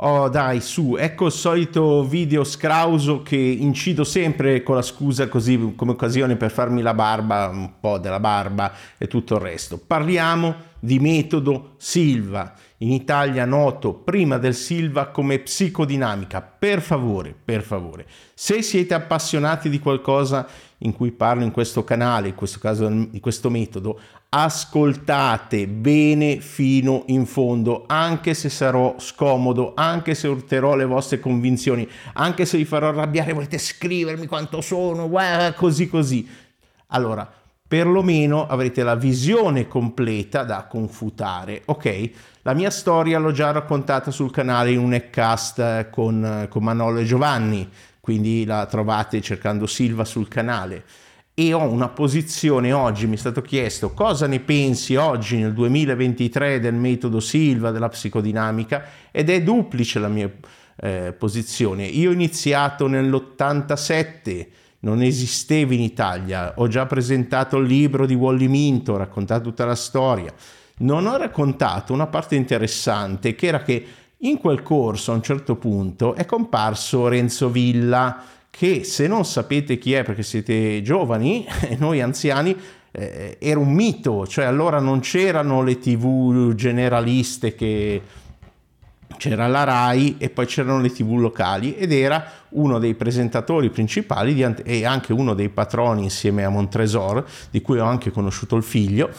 Oh dai, su, ecco il solito video scrauso che incido sempre con la scusa così come occasione per farmi la barba, un po' della barba e tutto il resto. Parliamo di metodo Silva, in Italia noto prima del Silva come psicodinamica. Per favore, per favore, se siete appassionati di qualcosa in cui parlo in questo canale, in questo caso di questo metodo, ascoltate bene fino in fondo, anche se sarò scomodo, anche se urterò le vostre convinzioni, anche se vi farò arrabbiare, volete scrivermi quanto sono, così così. Allora, perlomeno avrete la visione completa da confutare, ok? La mia storia l'ho già raccontata sul canale in un Eccast con, con Manolo e Giovanni, quindi la trovate cercando Silva sul canale e ho una posizione oggi, mi è stato chiesto cosa ne pensi oggi nel 2023 del metodo Silva, della psicodinamica ed è duplice la mia eh, posizione. Io ho iniziato nell'87, non esisteva in Italia, ho già presentato il libro di Wally Minto, ho raccontato tutta la storia. Non ho raccontato una parte interessante che era che in quel corso a un certo punto è comparso Renzo Villa, che se non sapete chi è perché siete giovani e noi anziani, eh, era un mito, cioè allora non c'erano le tv generaliste che c'era la RAI e poi c'erano le tv locali ed era uno dei presentatori principali di, e anche uno dei patroni insieme a Montresor, di cui ho anche conosciuto il figlio,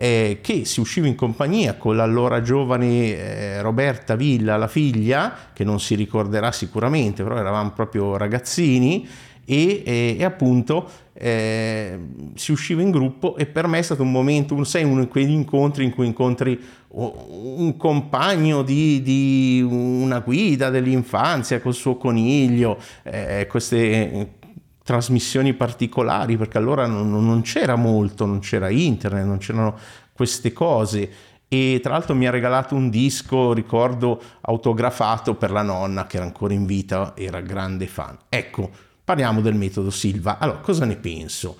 eh, che si usciva in compagnia con l'allora giovane eh, Roberta Villa, la figlia, che non si ricorderà sicuramente, però eravamo proprio ragazzini, e, e, e appunto eh, si usciva in gruppo e per me è stato un momento, un, sai, uno di quegli incontri in cui incontri un compagno di, di una guida dell'infanzia col suo coniglio, eh, queste trasmissioni particolari, perché allora non, non c'era molto, non c'era internet, non c'erano queste cose e tra l'altro mi ha regalato un disco, ricordo, autografato per la nonna che era ancora in vita, era grande fan. Ecco, parliamo del metodo Silva. Allora, cosa ne penso?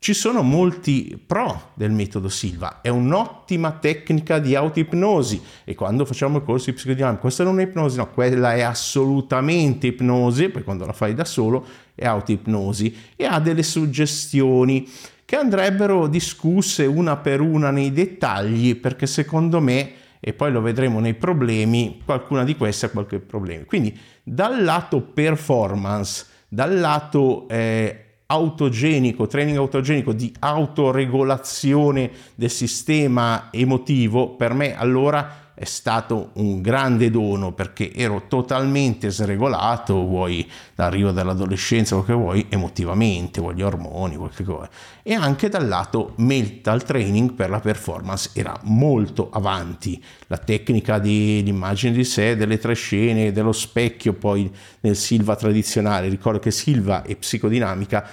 Ci sono molti pro del metodo Silva, è un'ottima tecnica di autoipnosi e quando facciamo i corsi psicodinamici, questa non è ipnosi, no, quella è assolutamente ipnosi, poi quando la fai da solo è autoipnosi e ha delle suggestioni che andrebbero discusse una per una nei dettagli perché secondo me e poi lo vedremo nei problemi, qualcuna di queste ha qualche problema. Quindi dal lato performance, dal lato eh, autogenico, training autogenico di autoregolazione del sistema emotivo, per me allora è stato un grande dono perché ero totalmente sregolato, vuoi l'arrivo dell'adolescenza, quel che vuoi, emotivamente, vuoi gli ormoni, qualche cosa. E anche dal lato mental training per la performance era molto avanti. La tecnica dell'immagine di sé, delle tre scene, dello specchio poi nel Silva tradizionale. Ricordo che Silva e psicodinamica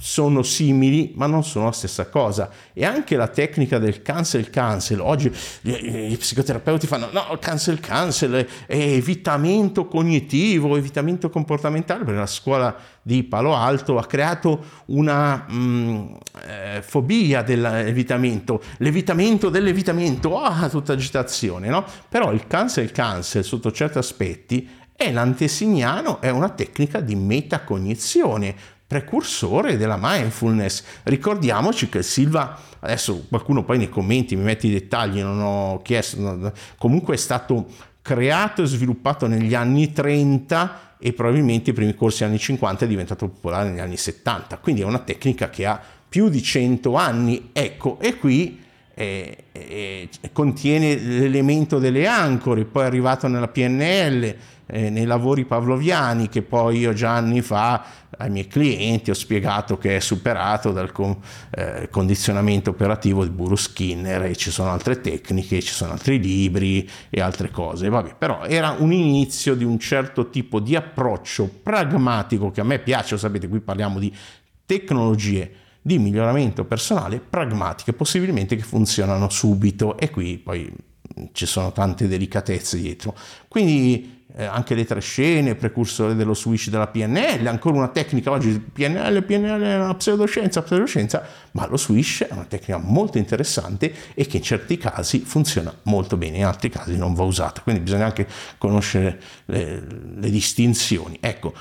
sono simili ma non sono la stessa cosa. E anche la tecnica del cancel cancel. Oggi gli, psicoterapeuti fanno no cancel cancel è evitamento cognitivo evitamento comportamentale perché la scuola di Palo Alto ha creato una mh, mm, eh, fobia dell'evitamento l'evitamento dell'evitamento. Ah, tutta agitazione no? però il cancel cancel sotto certi aspetti è l'antesignano è una tecnica di metacognizione precursore della mindfulness. Ricordiamoci che Silva, adesso qualcuno poi nei commenti mi mette i dettagli, non ho chiesto, comunque è stato creato e sviluppato negli anni 30 e probabilmente i primi corsi anni 50 è diventato popolare negli anni 70, quindi è una tecnica che ha più di 100 anni, ecco, e qui eh, eh, contiene l'elemento delle ancore, poi è arrivato nella PNL, eh, nei lavori pavloviani che poi io già anni fa ai miei clienti ho spiegato che è superato dal con, eh, condizionamento operativo di Buru Skinner e ci sono altre tecniche, ci sono altri libri e altre cose. Vabbè, però era un inizio di un certo tipo di approccio pragmatico che a me piace, sapete, qui parliamo di tecnologie di miglioramento personale pragmatiche, possibilmente che funzionano subito e qui poi ci sono tante delicatezze dietro. Quindi eh, anche le tre scene, precursore dello switch della PNL, ancora una tecnica oggi, PNL, PNL è una pseudoscienza, pseudoscienza, ma lo switch è una tecnica molto interessante e che in certi casi funziona molto bene, in altri casi non va usata, quindi bisogna anche conoscere le, le distinzioni. Ecco,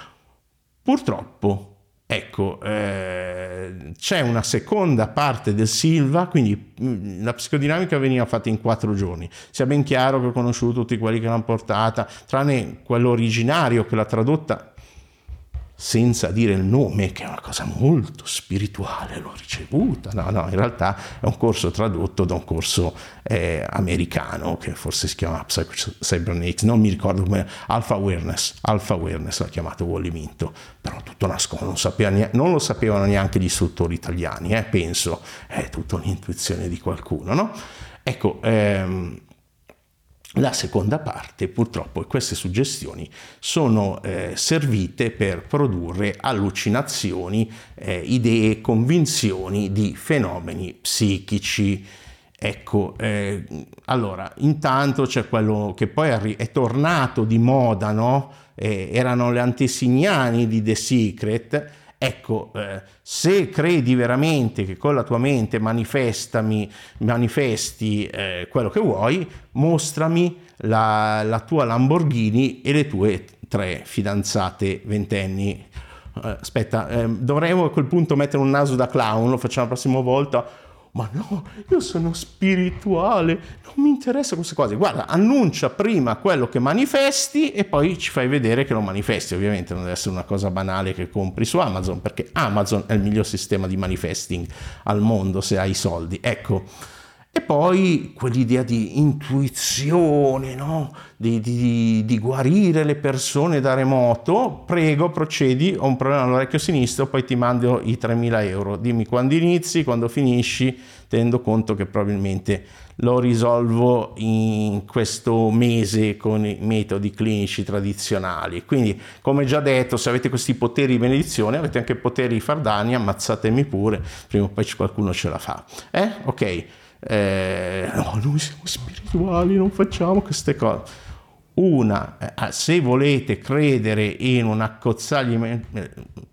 purtroppo Ecco, eh, c'è una seconda parte del Silva, quindi mh, la psicodinamica veniva fatta in quattro giorni. Sia ben chiaro che ho conosciuto tutti quelli che l'hanno portata, tranne quello originario che l'ha tradotta senza dire il nome, che è una cosa molto spirituale, l'ho ricevuta. No, no, in realtà è un corso tradotto da un corso eh, americano che forse si chiama Cybernetics, non mi ricordo come, Alpha Awareness, Alpha Awareness l'ha chiamato Wally Minto, però tutto nascosto, non, non lo sapevano neanche gli istruttori italiani, eh, penso, è tutta un'intuizione di qualcuno, no? Ecco, ehm, la seconda parte, purtroppo, queste suggestioni sono eh, servite per produrre allucinazioni, eh, idee, convinzioni di fenomeni psichici. Ecco, eh, allora, intanto c'è quello che poi è tornato di moda, no? Eh, erano le antesignani di The Secret, Ecco, eh, se credi veramente che con la tua mente manifesti eh, quello che vuoi, mostrami la, la, tua Lamborghini e le tue tre fidanzate ventenni. Eh, aspetta, ehm, dovremmo a quel punto mettere un naso da clown, lo facciamo la prossima volta ma no, io sono spirituale, non mi interessa queste cose. Guarda, annuncia prima quello che manifesti e poi ci fai vedere che lo manifesti. Ovviamente non deve essere una cosa banale che compri su Amazon, perché Amazon è il miglior sistema di manifesting al mondo se hai soldi. Ecco e poi quell'idea di intuizione, no? di, di, di, guarire le persone da remoto, prego procedi, ho un problema all'orecchio sinistro, poi ti mando i 3.000 euro, dimmi quando inizi, quando finisci, tenendo conto che probabilmente lo risolvo in questo mese con i metodi clinici tradizionali. Quindi, come già detto, se avete questi poteri di benedizione, avete anche poteri di fardani, ammazzatemi pure, prima o poi qualcuno ce la fa. Eh? Ok eh, no, noi siamo spirituali, non facciamo queste cose. Una, eh, se volete credere in un accozzaglimento, eh,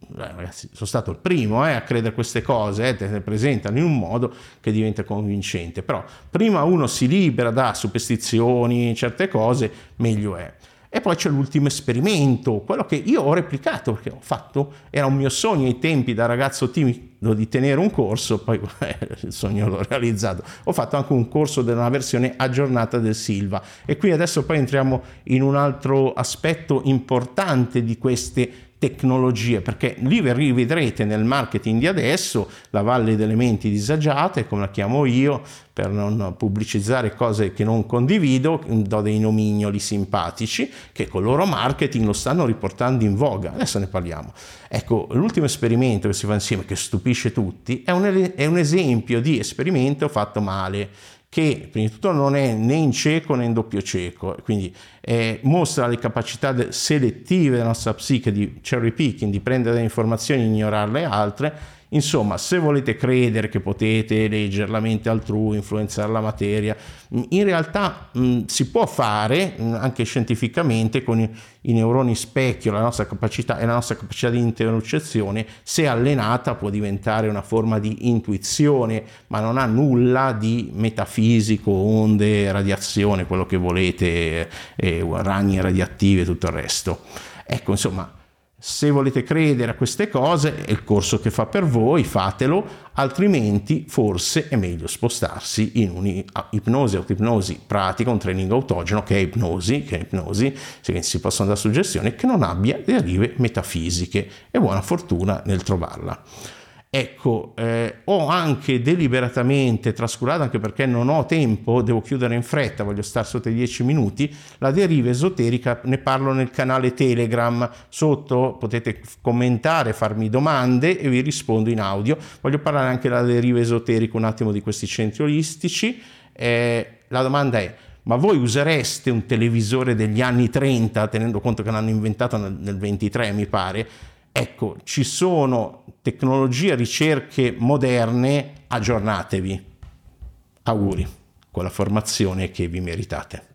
ragazzi, sono stato il primo eh, a credere queste cose, eh, te le presentano in un modo che diventa convincente, però prima uno si libera da superstizioni, certe cose, meglio è. E poi c'è l'ultimo esperimento, quello che io ho replicato perché ho fatto, era un mio sogno ai tempi da ragazzo timido di tenere un corso, poi il sogno l'ho realizzato. Ho fatto anche un corso della versione aggiornata del Silva e qui adesso poi entriamo in un altro aspetto importante di queste tecnologie, perché lì rivedrete nel marketing di adesso la valle delle menti disagiate, come la chiamo io, per non pubblicizzare cose che non condivido, do dei nomignoli simpatici che con il loro marketing lo stanno riportando in voga. Adesso ne parliamo. Ecco, l'ultimo esperimento che si fa insieme, che stupisce tutti, è un, è un esempio di esperimento fatto male che prima di tutto non è né in cieco né in doppio cieco, quindi eh, mostra le capacità selettive della nostra psiche di cherry picking, di prendere delle informazioni e ignorarle altre, Insomma, se volete credere che potete leggere la mente altrui, influenzare la materia, in realtà mh, si può fare mh, anche scientificamente con i, i, neuroni specchio, la nostra capacità e la nostra capacità di intercezione, se allenata può diventare una forma di intuizione, ma non ha nulla di metafisico, onde, radiazione, quello che volete, eh, ragni radioattivi e tutto il resto. Ecco, insomma, se volete credere a queste cose, è il corso che fa per voi, fatelo, altrimenti forse è meglio spostarsi in un'ipnosi, autoipnosi pratica, un training autogeno che è ipnosi, che è ipnosi, si possono dare suggestioni, che non abbia derive metafisiche e buona fortuna nel trovarla. Ecco, eh, ho anche deliberatamente trascurato, anche perché non ho tempo, devo chiudere in fretta, voglio stare sotto i 10 minuti, la deriva esoterica, ne parlo nel canale Telegram, sotto potete commentare, farmi domande e vi rispondo in audio. Voglio parlare anche della deriva esoterica un attimo di questi centri olistici. Eh, la domanda è, ma voi usereste un televisore degli anni 30, tenendo conto che l'hanno inventato nel, nel 23 mi pare, Ecco, ci sono tecnologie, ricerche moderne, aggiornatevi. Auguri con la formazione che vi meritate.